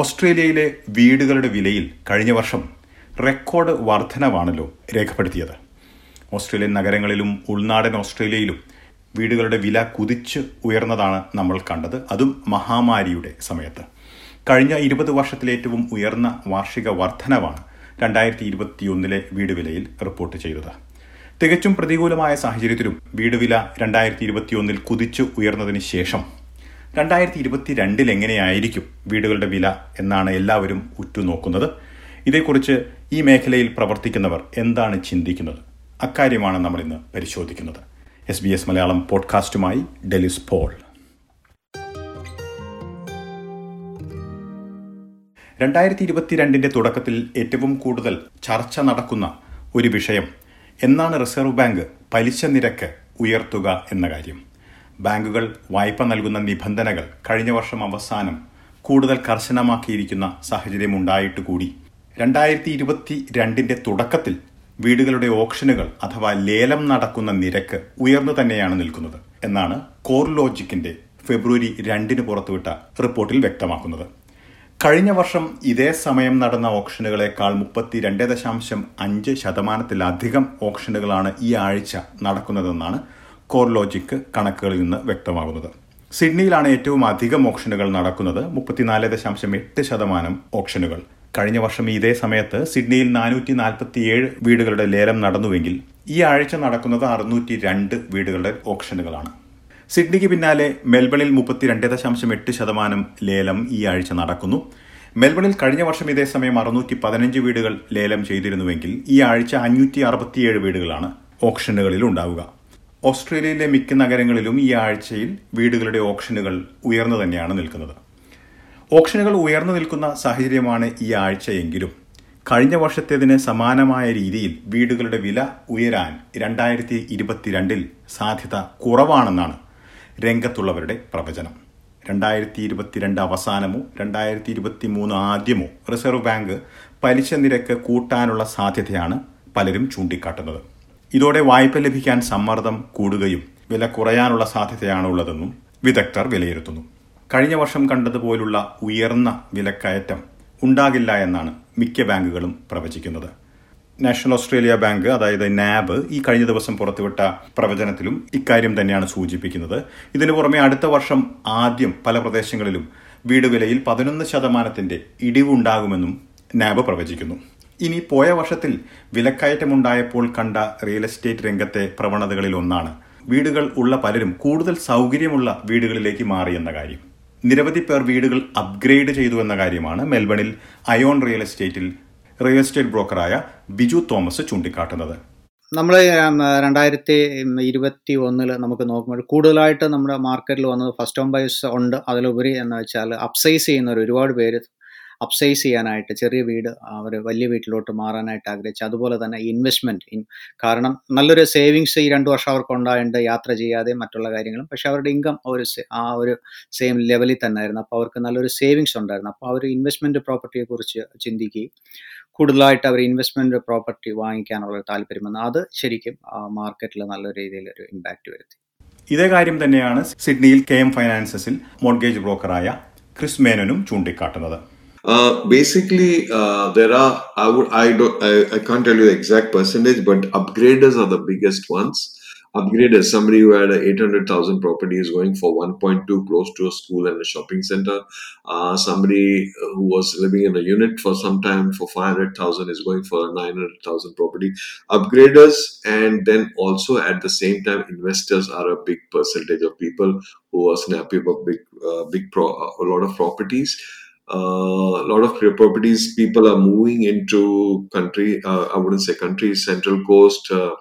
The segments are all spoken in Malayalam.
ഓസ്ട്രേലിയയിലെ വീടുകളുടെ വിലയിൽ കഴിഞ്ഞ വർഷം റെക്കോർഡ് വർധനവാണല്ലോ രേഖപ്പെടുത്തിയത്. ഓസ്ട്രേലിയൻ നഗരങ്ങളിലും ഉൾനാടൻ ഓസ്ട്രേലിയയിലും വീടുകളുടെ വില കുതിച്ച് ഉയർന്നതാണ് നമ്മൾ കണ്ടത്. അതും മഹാമാരിയുടെ സമയത്ത്. കഴിഞ്ഞ ഇരുപത് വർഷത്തിലെ ഏറ്റവും ഉയർന്ന വാർഷിക വർധനവാണ് രണ്ടായിരത്തി ഇരുപത്തിയൊന്നിലെ വീട് വിലയിൽ റിപ്പോർട്ട് ചെയ്തത്. തികച്ചും പ്രതികൂലമായ സാഹചര്യത്തിലും വീട് വില രണ്ടായിരത്തി ഇരുപത്തിയൊന്നിൽ കുതിച്ചു ഉയർന്നതിന് ശേഷം രണ്ടായിരത്തി ഇരുപത്തി രണ്ടിൽ എങ്ങനെയായിരിക്കും വീടുകളുടെ വില എന്നാണ് എല്ലാവരും ഉറ്റുനോക്കുന്നത്. ഇതേക്കുറിച്ച് ഈ മേഖലയിൽ പ്രവർത്തിക്കുന്നവർ എന്താണ് ചിന്തിക്കുന്നത്? അക്കാര്യമാണ് നമ്മൾ ഇന്ന് പരിശോധിക്കുന്നത്. എസ് ബി എസ് മലയാളം പോഡ്കാസ്റ്റുമായി ഡെലിസ് പോൾ. രണ്ടായിരത്തി ഇരുപത്തിരണ്ടിന്റെ തുടക്കത്തിൽ ഏറ്റവും കൂടുതൽ ചർച്ച നടക്കുന്ന ഒരു വിഷയം എന്നാണ് റിസർവ് ബാങ്ക് പലിശ നിരക്ക് ഉയർത്തുക എന്ന കാര്യം. ബാങ്കുകൾ വായ്പ നൽകുന്ന നിബന്ധനകൾ കഴിഞ്ഞ വർഷം അവസാനം കൂടുതൽ കർശനമാക്കിയിരിക്കുന്ന സാഹചര്യമുണ്ടായിട്ട് കൂടി. രണ്ടായിരത്തി ഇരുപത്തി രണ്ടിന്റെ തുടക്കത്തിൽ വീടുകളുടെ ഓപ്ഷനുകൾ അഥവാ ലേലം നടക്കുന്ന നിരക്ക് ഉയർന്നു തന്നെയാണ് നിൽക്കുന്നത് എന്നാണ് കോർ ലോജിക്കിന്റെ ഫെബ്രുവരി രണ്ടിന് പുറത്തുവിട്ട റിപ്പോർട്ടിൽ വ്യക്തമാക്കുന്നത്. കഴിഞ്ഞ വർഷം ഇതേ സമയം നടന്ന ഓപ്ഷനുകളെക്കാൾ മുപ്പത്തി രണ്ട് ദശാംശം അഞ്ച് ശതമാനത്തിലധികം ഓപ്ഷനുകളാണ് ഈ ആഴ്ച നടക്കുന്നതെന്നാണ് കോർ ലോജിക് കണക്കുകളിൽ നിന്ന് വ്യക്തമാകുന്നത്. സിഡ്നിയിലാണ് ഏറ്റവും അധികം ഓപ്ഷനുകൾ നടക്കുന്നത് മുപ്പത്തിനാല് ദശാംശം എട്ട് ശതമാനം ഓപ്ഷനുകൾ കഴിഞ്ഞ വർഷം ഇതേ സമയത്ത് സിഡ്നിയിൽ നാനൂറ്റി നാൽപ്പത്തിയേഴ് വീടുകളുടെ ലേലം നടന്നുവെങ്കിൽ ഈ ആഴ്ച നടക്കുന്നത് അറുന്നൂറ്റി രണ്ട് വീടുകളുടെ ഓപ്ഷനുകളാണ് സിഡ്നിക്ക് പിന്നാലെ മെൽബണിൽ മുപ്പത്തിരണ്ട് ദശാംശം എട്ട് ശതമാനം ലേലം ഈ ആഴ്ച നടക്കുന്നു. മെൽബണിൽ കഴിഞ്ഞ വർഷം ഇതേ സമയം അറുന്നൂറ്റി പതിനഞ്ച് വീടുകൾ ലേലം ചെയ്തിരുന്നുവെങ്കിൽ ഈ ആഴ്ച അഞ്ഞൂറ്റി അറുപത്തിയേഴ് വീടുകളാണ് ഓപ്ഷനുകളിൽ ഉണ്ടാവുക. ഓസ്ട്രേലിയയിലെ മിക്ക നഗരങ്ങളിലും ഈ ആഴ്ചയിൽ വീടുകളുടെ ഓപ്ഷനുകൾ ഉയർന്നു തന്നെയാണ് നിൽക്കുന്നത്. ഓപ്ഷനുകൾ ഉയർന്നു നിൽക്കുന്ന സാഹചര്യമാണ് ഈ ആഴ്ചയെങ്കിലും കഴിഞ്ഞ വർഷത്തേതിന് സമാനമായ രീതിയിൽ വീടുകളുടെ വില ഉയരാൻ രണ്ടായിരത്തി ഇരുപത്തിരണ്ടിൽ സാധ്യത കുറവാണെന്നാണ് രംഗത്തുള്ളവരുടെ പ്രവചനം. രണ്ടായിരത്തി ഇരുപത്തിരണ്ട് അവസാനമോ രണ്ടായിരത്തി ഇരുപത്തി മൂന്ന് ആദ്യമോ റിസർവ് ബാങ്ക് പലിശ നിരക്ക് കൂട്ടാനുള്ള സാധ്യതയാണ് പലരും ചൂണ്ടിക്കാട്ടുന്നത്. ഇതോടെ വായ്പ ലഭിക്കാൻ സമ്മർദ്ദം കൂടുകയും വില കുറയാനുള്ള സാധ്യതയാണുള്ളതെന്നും വിദഗ്ധർ വിലയിരുത്തുന്നു. കഴിഞ്ഞ വർഷം കണ്ടതുപോലുള്ള ഉയർന്ന വിലക്കയറ്റം ഉണ്ടാകില്ല എന്നാണ് മിക്ക ബാങ്കുകളും പ്രവചിക്കുന്നത്. നാഷണൽ ഓസ്ട്രേലിയ ബാങ്ക് അതായത് നാബ് ഈ കഴിഞ്ഞ ദിവസം പുറത്തുവിട്ട പ്രവചനത്തിലും ഇക്കാര്യം തന്നെയാണ് സൂചിപ്പിക്കുന്നത്. ഇതിനു പുറമെ അടുത്ത വർഷം ആദ്യം പല പ്രദേശങ്ങളിലും വീട് വിലയിൽ പതിനൊന്ന് ശതമാനത്തിന്റെ ഇടിവുണ്ടാകുമെന്നും നാബ് പ്രവചിക്കുന്നു. ഇനി പോയ വർഷത്തിൽ വിലക്കയറ്റമുണ്ടായപ്പോൾ കണ്ട റിയൽ എസ്റ്റേറ്റ് രംഗത്തെ പ്രവണതകളിൽ ഒന്നാണ് വീടുകൾ ഉള്ള പലരും കൂടുതൽ സൗകര്യമുള്ള വീടുകളിലേക്ക് മാറിയെന്ന കാര്യം. നിരവധി പേർ വീടുകൾ അപ്ഗ്രേഡ് ചെയ്തു എന്ന കാര്യമാണ് മെൽബണിൽ അയോൺ റിയൽ എസ്റ്റേറ്റിൽ റിയൽ എസ്റ്റേറ്റ് ബ്രോക്കറായ ബിജു തോമസ് ചൂണ്ടിക്കാട്ടുന്നത്. നമ്മൾ രണ്ടായിരത്തി ഇരുപത്തി ഒന്നിൽ നമുക്ക് നോക്കുമ്പോൾ കൂടുതലായിട്ട് നമ്മുടെ മാർക്കറ്റിൽ വന്നത് ഫസ്റ്റ് ഹോം ബൈസ് ഉണ്ട്. അതിലുപരി എന്ന് വെച്ചാൽ അപ്സൈസ് ചെയ്യുന്നവർ ഒരുപാട് പേര് അപ്സൈസ് ചെയ്യാനായിട്ട് ചെറിയ വീട് അവർ വലിയ വീട്ടിലോട്ട് മാറാനായിട്ട് ആഗ്രഹിച്ചു അതുപോലെ തന്നെ ഇൻവെസ്റ്റ്മെന്റ് ഇൻ കാരണം നല്ലൊരു സേവിങ്സ് ഈ രണ്ട് വർഷം അവർക്ക് ഉണ്ടായിട്ടുണ്ട് യാത്ര ചെയ്യാതെ മറ്റുള്ള കാര്യങ്ങളും. പക്ഷേ അവരുടെ ഇൻകം ഒരു ആ ഒരു സെയിം ലെവലിൽ തന്നെ ആയിരുന്നു അപ്പോൾ അവർക്ക് നല്ലൊരു സേവിങ്സ് ഉണ്ടായിരുന്നു. അപ്പോൾ അവർ ഇൻവെസ്റ്റ്മെന്റ് പ്രോപ്പർട്ടിയെക്കുറിച്ച് ചിന്തിക്കുകയും കൂടുതലായിട്ട് അവർ ഇൻവെസ്റ്റ്മെന്റ് പ്രോപ്പർട്ടി വാങ്ങിക്കാനുള്ള താല്പര്യം വന്നു. അത് ശരിക്കും മാർക്കറ്റിൽ നല്ല രീതിയിൽ ഒരു ഇമ്പാക്റ്റ് വരുത്തി. ഇതേ കാര്യം തന്നെയാണ് സിഡ്നിയിൽ കെ എം ഫൈനാൻസസിൽ മോർഗേജ് ബ്രോക്കറായ ക്രിസ് മേനനും ചൂണ്ടിക്കാട്ടുന്നത്. Uh, basically, uh, there are I would I don't I, I can't tell you the exact percentage, but upgraders are the biggest ones. Upgraders, somebody who had a 800,000 property is going for 1.2 close to a school and a shopping center. Uh, somebody who was living in a unit for some time for 500,000 is going for a 900,000 property. Upgraders and then also at the same time, investors are a big percentage of people who are snappy about big, uh, big pro, a lot of properties a lot of properties people are moving into country uh, i wouldn't say country central coast uh,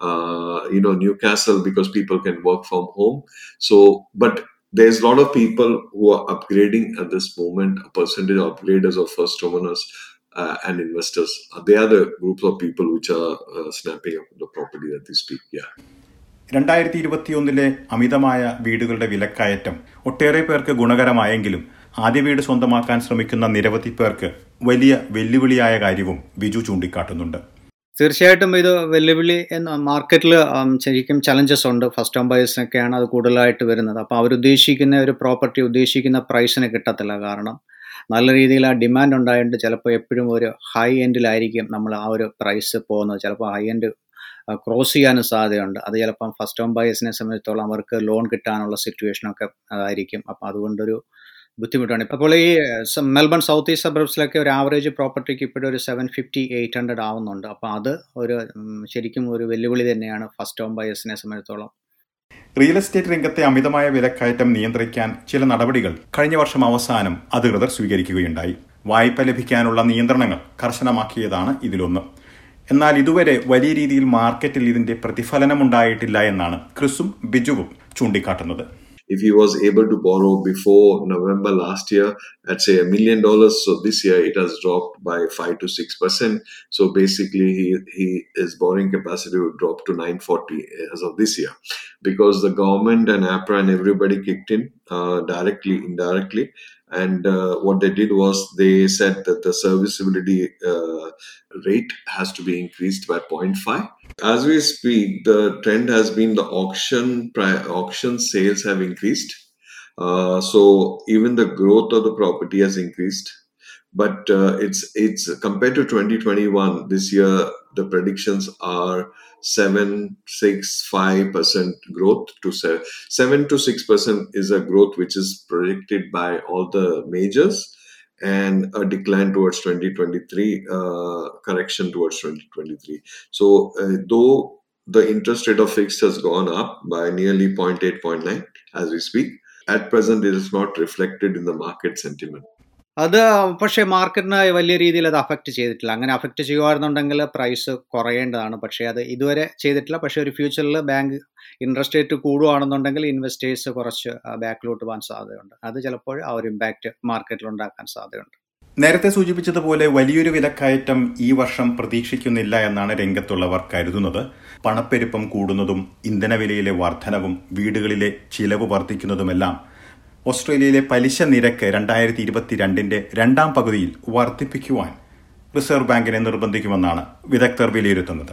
uh, you know newcastle because people can work from home so but there's a lot of people who are upgrading at this moment a percentage of upgraders of first homeowners uh, and investors they are the groups of people which are uh, snapping up the property that they speak yeah രണ്ടായിരത്തി ഇരുപത്തിയൊന്നിലെ അമിതമായ വീടുകളുടെ വിലക്കയറ്റം ഒട്ടേറെ പേർക്ക് ഗുണകരമായെങ്കിലും ആദ്യ വീട് സ്വന്തമാക്കാൻ ശ്രമിക്കുന്ന നിരവധി പേർക്ക് വലിയ വെല്ലുവിളിയായ കാര്യവും ബിജു ചൂണ്ടിക്കാട്ടുന്നുണ്ട്. തീർച്ചയായിട്ടും ഇത് വെല്ലുവിളി എന്ന മാർക്കറ്റിൽ ശരിക്കും ചലഞ്ചസ് ഉണ്ട്. ഫസ്റ്റ് ഹോം ബയേഴ്സിനൊക്കെയാണ് അത് കൂടുതലായിട്ട് വരുന്നത്. അപ്പോൾ അവരുദ്ദേശിക്കുന്ന ഒരു പ്രോപ്പർട്ടി ഉദ്ദേശിക്കുന്ന പ്രൈസിന് കിട്ടത്തില്ല. കാരണം നല്ല രീതിയിൽ ആ ഡിമാൻഡ് ഉണ്ടായതുകൊണ്ട് ചിലപ്പോൾ എപ്പോഴും ഒരു ഹൈ എൻഡിലായിരിക്കും നമ്മൾ ആ ഒരു പ്രൈസ് പോകുന്നത്. ചിലപ്പോൾ ഹൈ എൻഡ് ക്രോസ് ചെയ്യാനും സാധ്യതയുണ്ട്. അത് ചിലപ്പം ഫസ്റ്റ് ഹോം ബയേഴ്സിനെ സംബന്ധിച്ചിടത്തോളം അവർക്ക് ലോൺ കിട്ടാനുള്ള സിറ്റുവേഷനൊക്കെ അതായിരിക്കും അപ്പോൾ അതുകൊണ്ടൊരു ബുദ്ധിമുട്ടാണ്. അപ്പോൾ ഈ മെൽബൺ സൗത്ത് ഈസ്റ്റ് സബർബ്സിലൊക്കെ ഒരു ആവറേജ് പ്രോപ്പർട്ടിക്ക് ഇപ്പോഴും ഒരു സെവൻ ഫിഫ്റ്റി എയ്റ്റ് ഹൺഡ്രഡ് ആവുന്നുണ്ട്. അപ്പോൾ അത് ഒരു ശരിക്കും ഒരു വെല്ലുവിളി തന്നെയാണ് ഫസ്റ്റ് ഹോം ബയേഴ്സിനെ സംബന്ധിച്ചിടത്തോളം റിയൽ എസ്റ്റേറ്റ് രംഗത്തെ അമിതമായ വിലക്കയറ്റം നിയന്ത്രിക്കാൻ ചില നടപടികൾ കഴിഞ്ഞ വർഷം അവസാനം അധികൃതർ സ്വീകരിക്കുകയുണ്ടായി. വായ്പ ലഭിക്കാനുള്ള നിയന്ത്രണങ്ങൾ കർശനമാക്കിയതാണ് ഇതിലൊന്ന്. എന്നാൽ ഇതുവരെ വലിയ രീതിയിൽ മാർക്കറ്റിൽ ഇതിന്റെ പ്രതിഫലനം ഉണ്ടായിട്ടില്ല എന്നാണ് ക്രിസും ബിജുവും ചൂണ്ടിക്കാട്ടുന്നത്. If he was able to borrow before November last year at say a million dollars, so this year it has dropped by five to six percent. So basically, he he his borrowing capacity would drop to 940 as of this year, because the government and APRA and everybody kicked in uh, directly, indirectly, and uh, what they did was they said that the serviceability uh, rate has to be increased by 0.5 as we speak the trend has been the auction pri- auction sales have increased. Uh, so even the growth of the property has increased. But uh, it's it's compared to 2021 this year the predictions are 7 6 5% growth to 7 7 to 6% is a growth which is predicted by all the majors and a decline towards 2023 uh, correction towards 2023 so uh, though the interest rate of fixed has gone up by nearly 0.8 0.9 as we speak at present it is not reflected in the market sentiment അത് പക്ഷേ മാർക്കറ്റിന് വലിയ രീതിയിൽ അത് അഫക്റ്റ് ചെയ്തിട്ടില്ല. അങ്ങനെ അഫക്റ്റ് ചെയ്യുമായിരുന്നുണ്ടെങ്കിൽ പ്രൈസ് കുറയേണ്ടതാണ്. പക്ഷേ അത് ഇതുവരെ ചെയ്തിട്ടില്ല. പക്ഷേ ഒരു ഫ്യൂച്ചറിൽ ബാങ്ക് ഇൻട്രസ്റ്റ് റേറ്റ് കൂടുകയാണെന്നുണ്ടെങ്കിൽ ഇൻവെസ്റ്റേഴ്സ് കുറച്ച് ബാക്കിലോട്ട് പോകാൻ സാധ്യതയുണ്ട്. അത് ചിലപ്പോൾ ആ ഒരു ഇമ്പാക്റ്റ് മാർക്കറ്റിൽ ഉണ്ടാക്കാൻ സാധ്യതയുണ്ട്. നേരത്തെ സൂചിപ്പിച്ചതുപോലെ വലിയൊരു വിലക്കയറ്റം ഈ വർഷം പ്രതീക്ഷിക്കുന്നില്ല എന്നാണ് രംഗത്തുള്ളവർ കരുതുന്നത്. പണപ്പെരുപ്പം കൂടുന്നതും ഇന്ധനവിലയിലെ വർധനവും വീടുകളിലെ ചിലവ് വർദ്ധിക്കുന്നതുമെല്ലാം ഓസ്ട്രേലിയയിലെ പലിശ നിരക്ക് രണ്ടായിരത്തി ഇരുപത്തിരണ്ടിന്റെ രണ്ടാം പകുതിയിൽ വർദ്ധിപ്പിക്കുവാൻ റിസർവ് ബാങ്കിനെ നിർബന്ധിക്കുമെന്നാണ് വിദഗ്ധർ വിലയിരുത്തുന്നത്.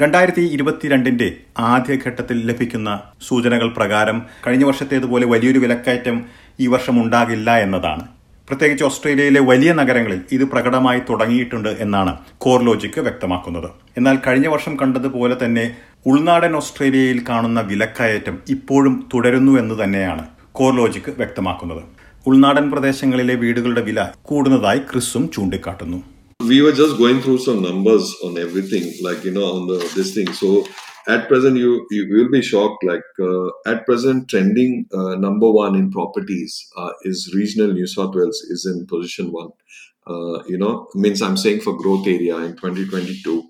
രണ്ടായിരത്തി ഇരുപത്തിരണ്ടിന്റെ ആദ്യഘട്ടത്തിൽ ലഭിക്കുന്ന സൂചനകൾ പ്രകാരം കഴിഞ്ഞ വർഷത്തേതുപോലെ വലിയൊരു വിലക്കയറ്റം ഈ വർഷം ഉണ്ടാകില്ല എന്നതാണ്. പ്രത്യേകിച്ച് ഓസ്ട്രേലിയയിലെ വലിയ നഗരങ്ങളിൽ ഇത് പ്രകടമായി തുടങ്ങിയിട്ടുണ്ട് എന്നാണ് കോർ കോർലോജിക്ക് വ്യക്തമാക്കുന്നത്. എന്നാൽ കഴിഞ്ഞ വർഷം കണ്ടതുപോലെ തന്നെ ഉൾനാടൻ ഓസ്ട്രേലിയയിൽ കാണുന്ന വിലക്കയറ്റം ഇപ്പോഴും തുടരുന്നു എന്ന് തന്നെയാണ് കോർലോജിക്ക് വ്യക്തമാക്കുന്നത് ഉൾനാടൻ പ്രദേശങ്ങളിലെ വീടുകളുടെ വില കൂടുന്നതായി ക്രിസും ചൂണ്ടിക്കാട്ടുന്നു we were just going through some numbers on everything like you know on the this thing so at present you you will be shocked like uh, at present trending uh, number one in properties uh, is regional new south wales is in position one uh, you know means i'm saying for growth area in 2022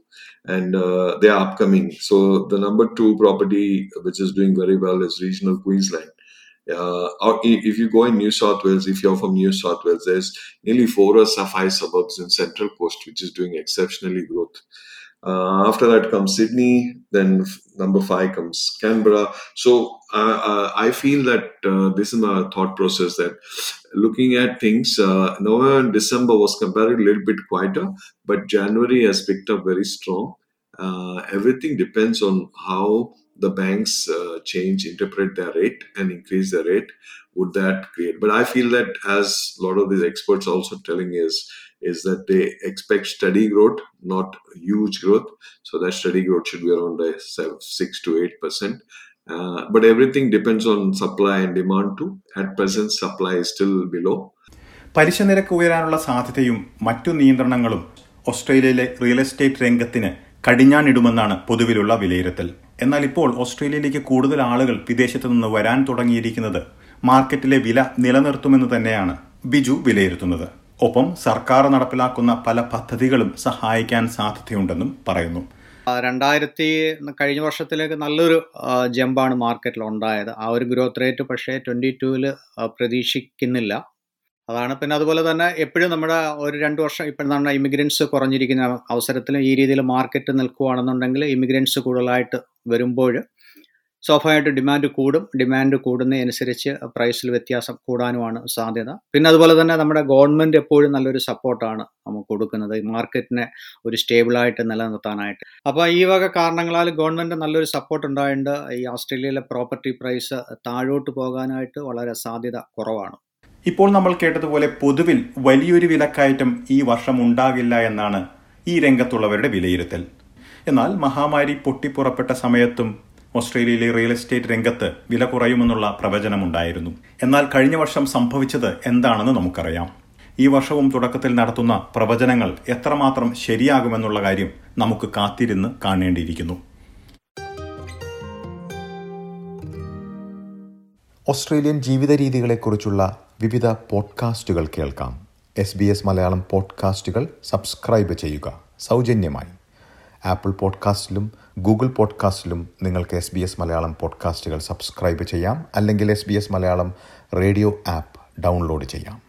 and uh, they are upcoming so the number two property which is doing very well is regional queensland uh, or if you go in New South Wales, if you're from New South Wales, there's nearly four or five suburbs in Central Coast, which is doing exceptionally growth. Uh, after that comes Sydney, then number five comes Canberra. So uh, uh, I feel that uh, this is my thought process that looking at things, uh, November and December was comparatively a little bit quieter, but January has picked up very strong. Everything depends on how the banks uh, change, interpret their rate, and increase their rate. Would that create? But I feel that as a lot of these experts also telling is is that they expect steady growth, not huge growth. So that steady growth should be around a six to eight percent. Uh, but everything depends on supply and demand too. At present, supply is still below. പലിശ നിരക്ക് ഉയരാനുള്ള സാധ്യതയും മറ്റു നിയന്ത്രണങ്ങളും ഓസ്ട്രേലിയയിലെ റിയൽ എസ്റ്റേറ്റ് രംഗത്തിന് കടിഞ്ഞാണിടുമെന്നാണ് പൊതുവിലുള്ള വിലയിരുത്തൽ. എന്നാൽ ഇപ്പോൾ ഓസ്ട്രേലിയയിലേക്ക് കൂടുതൽ ആളുകൾ വിദേശത്തു നിന്ന് വരാൻ തുടങ്ങിയിരിക്കുന്നത് മാർക്കറ്റിലെ വില നിലനിർത്തുമെന്ന് തന്നെയാണ് ബിജു വിലയിരുത്തുന്നത്. ഒപ്പം സർക്കാർ നടപ്പിലാക്കുന്ന പല പദ്ധതികളും സഹായിക്കാൻ സാധ്യതയുണ്ടെന്നും പറയുന്നു. രണ്ടായിരത്തി കഴിഞ്ഞ വർഷത്തിലേക്ക് നല്ലൊരു ജമ്പാണ് മാർക്കറ്റിൽ ഉണ്ടായത്. ആ ഒരു ഗ്രോത്ത് റേറ്റ് പക്ഷേ ട്വന്റി ടൂവിൽ പ്രതീക്ഷിക്കുന്നില്ല. അതാണ്. പിന്നെ അതുപോലെ തന്നെ എപ്പോഴും നമ്മുടെ ഒരു രണ്ട് വർഷം ഇപ്പം നമ്മുടെ ഇമിഗ്രൻസ് കുറഞ്ഞിരിക്കുന്ന അവസരത്തിൽ ഈ രീതിയിൽ മാർക്കറ്റ് നിൽക്കുകയാണെന്നുണ്ടെങ്കിൽ ഇമിഗ്രൻസ് കൂടുതലായിട്ട് വരുമ്പോൾ സ്വാഭാവികമായിട്ട് ഡിമാൻഡ് കൂടും. ഡിമാൻഡ് കൂടുന്നതനുസരിച്ച് പ്രൈസിൽ വ്യത്യാസം കൂടാനുമാണ് സാധ്യത. പിന്നെ അതുപോലെ തന്നെ നമ്മുടെ ഗവൺമെന്റ് എപ്പോഴും നല്ലൊരു സപ്പോർട്ടാണ് നമുക്ക് കൊടുക്കുന്നത്. മാർക്കറ്റിനെ ഒരു സ്റ്റേബിളായിട്ട് നിലനിർത്താനായിട്ട്. അപ്പോൾ ഈ വക കാരണങ്ങളാൽ ഗവൺമെന്റ് നല്ലൊരു സപ്പോർട്ട് ഉണ്ടായിട്ടുണ്ട്. ഈ ഓസ്ട്രേലിയയിലെ പ്രോപ്പർട്ടി പ്രൈസ് താഴോട്ട് പോകാനായിട്ട് വളരെ സാധ്യത കുറവാണ്. ഇപ്പോൾ നമ്മൾ കേട്ടതുപോലെ പൊതുവിൽ വലിയൊരു വിലക്കയറ്റം ഈ വർഷം ഉണ്ടാകില്ല എന്നാണ് ഈ രംഗത്തുള്ളവരുടെ വിലയിരുത്തൽ. എന്നാൽ മഹാമാരി പൊട്ടിപ്പുറപ്പെട്ട സമയത്തും ഓസ്ട്രേലിയയിലെ റിയൽ എസ്റ്റേറ്റ് രംഗത്ത് വില കുറയുമെന്നുള്ള പ്രവചനമുണ്ടായിരുന്നു എന്നാൽ കഴിഞ്ഞ വർഷം സംഭവിച്ചത് എന്താണെന്ന് നമുക്കറിയാം. ഈ വർഷവും തുടക്കത്തിൽ നടത്തുന്ന പ്രവചനങ്ങൾ എത്രമാത്രം ശരിയാകുമെന്നുള്ള കാര്യം നമുക്ക് കാത്തിരുന്ന് കാണേണ്ടിയിരിക്കുന്നു. ഓസ്ട്രേലിയൻ ജീവിത രീതികളെക്കുറിച്ചുള്ള വിവിധ പോഡ്കാസ്റ്റുകൾ കേൾക്കാം. എസ് ബി എസ് മലയാളം പോഡ്കാസ്റ്റുകൾ സബ്സ്ക്രൈബ് ചെയ്യുക. സൗജന്യമായി. ആപ്പിൾ പോഡ്കാസ്റ്റിലും ഗൂഗിൾ പോഡ്കാസ്റ്റിലും നിങ്ങൾക്ക് എസ് ബി എസ് മലയാളം പോഡ്കാസ്റ്റുകൾ സബ്സ്ക്രൈബ് ചെയ്യാം. അല്ലെങ്കിൽ S B S Malayalam radio app download ചെയ്യാം.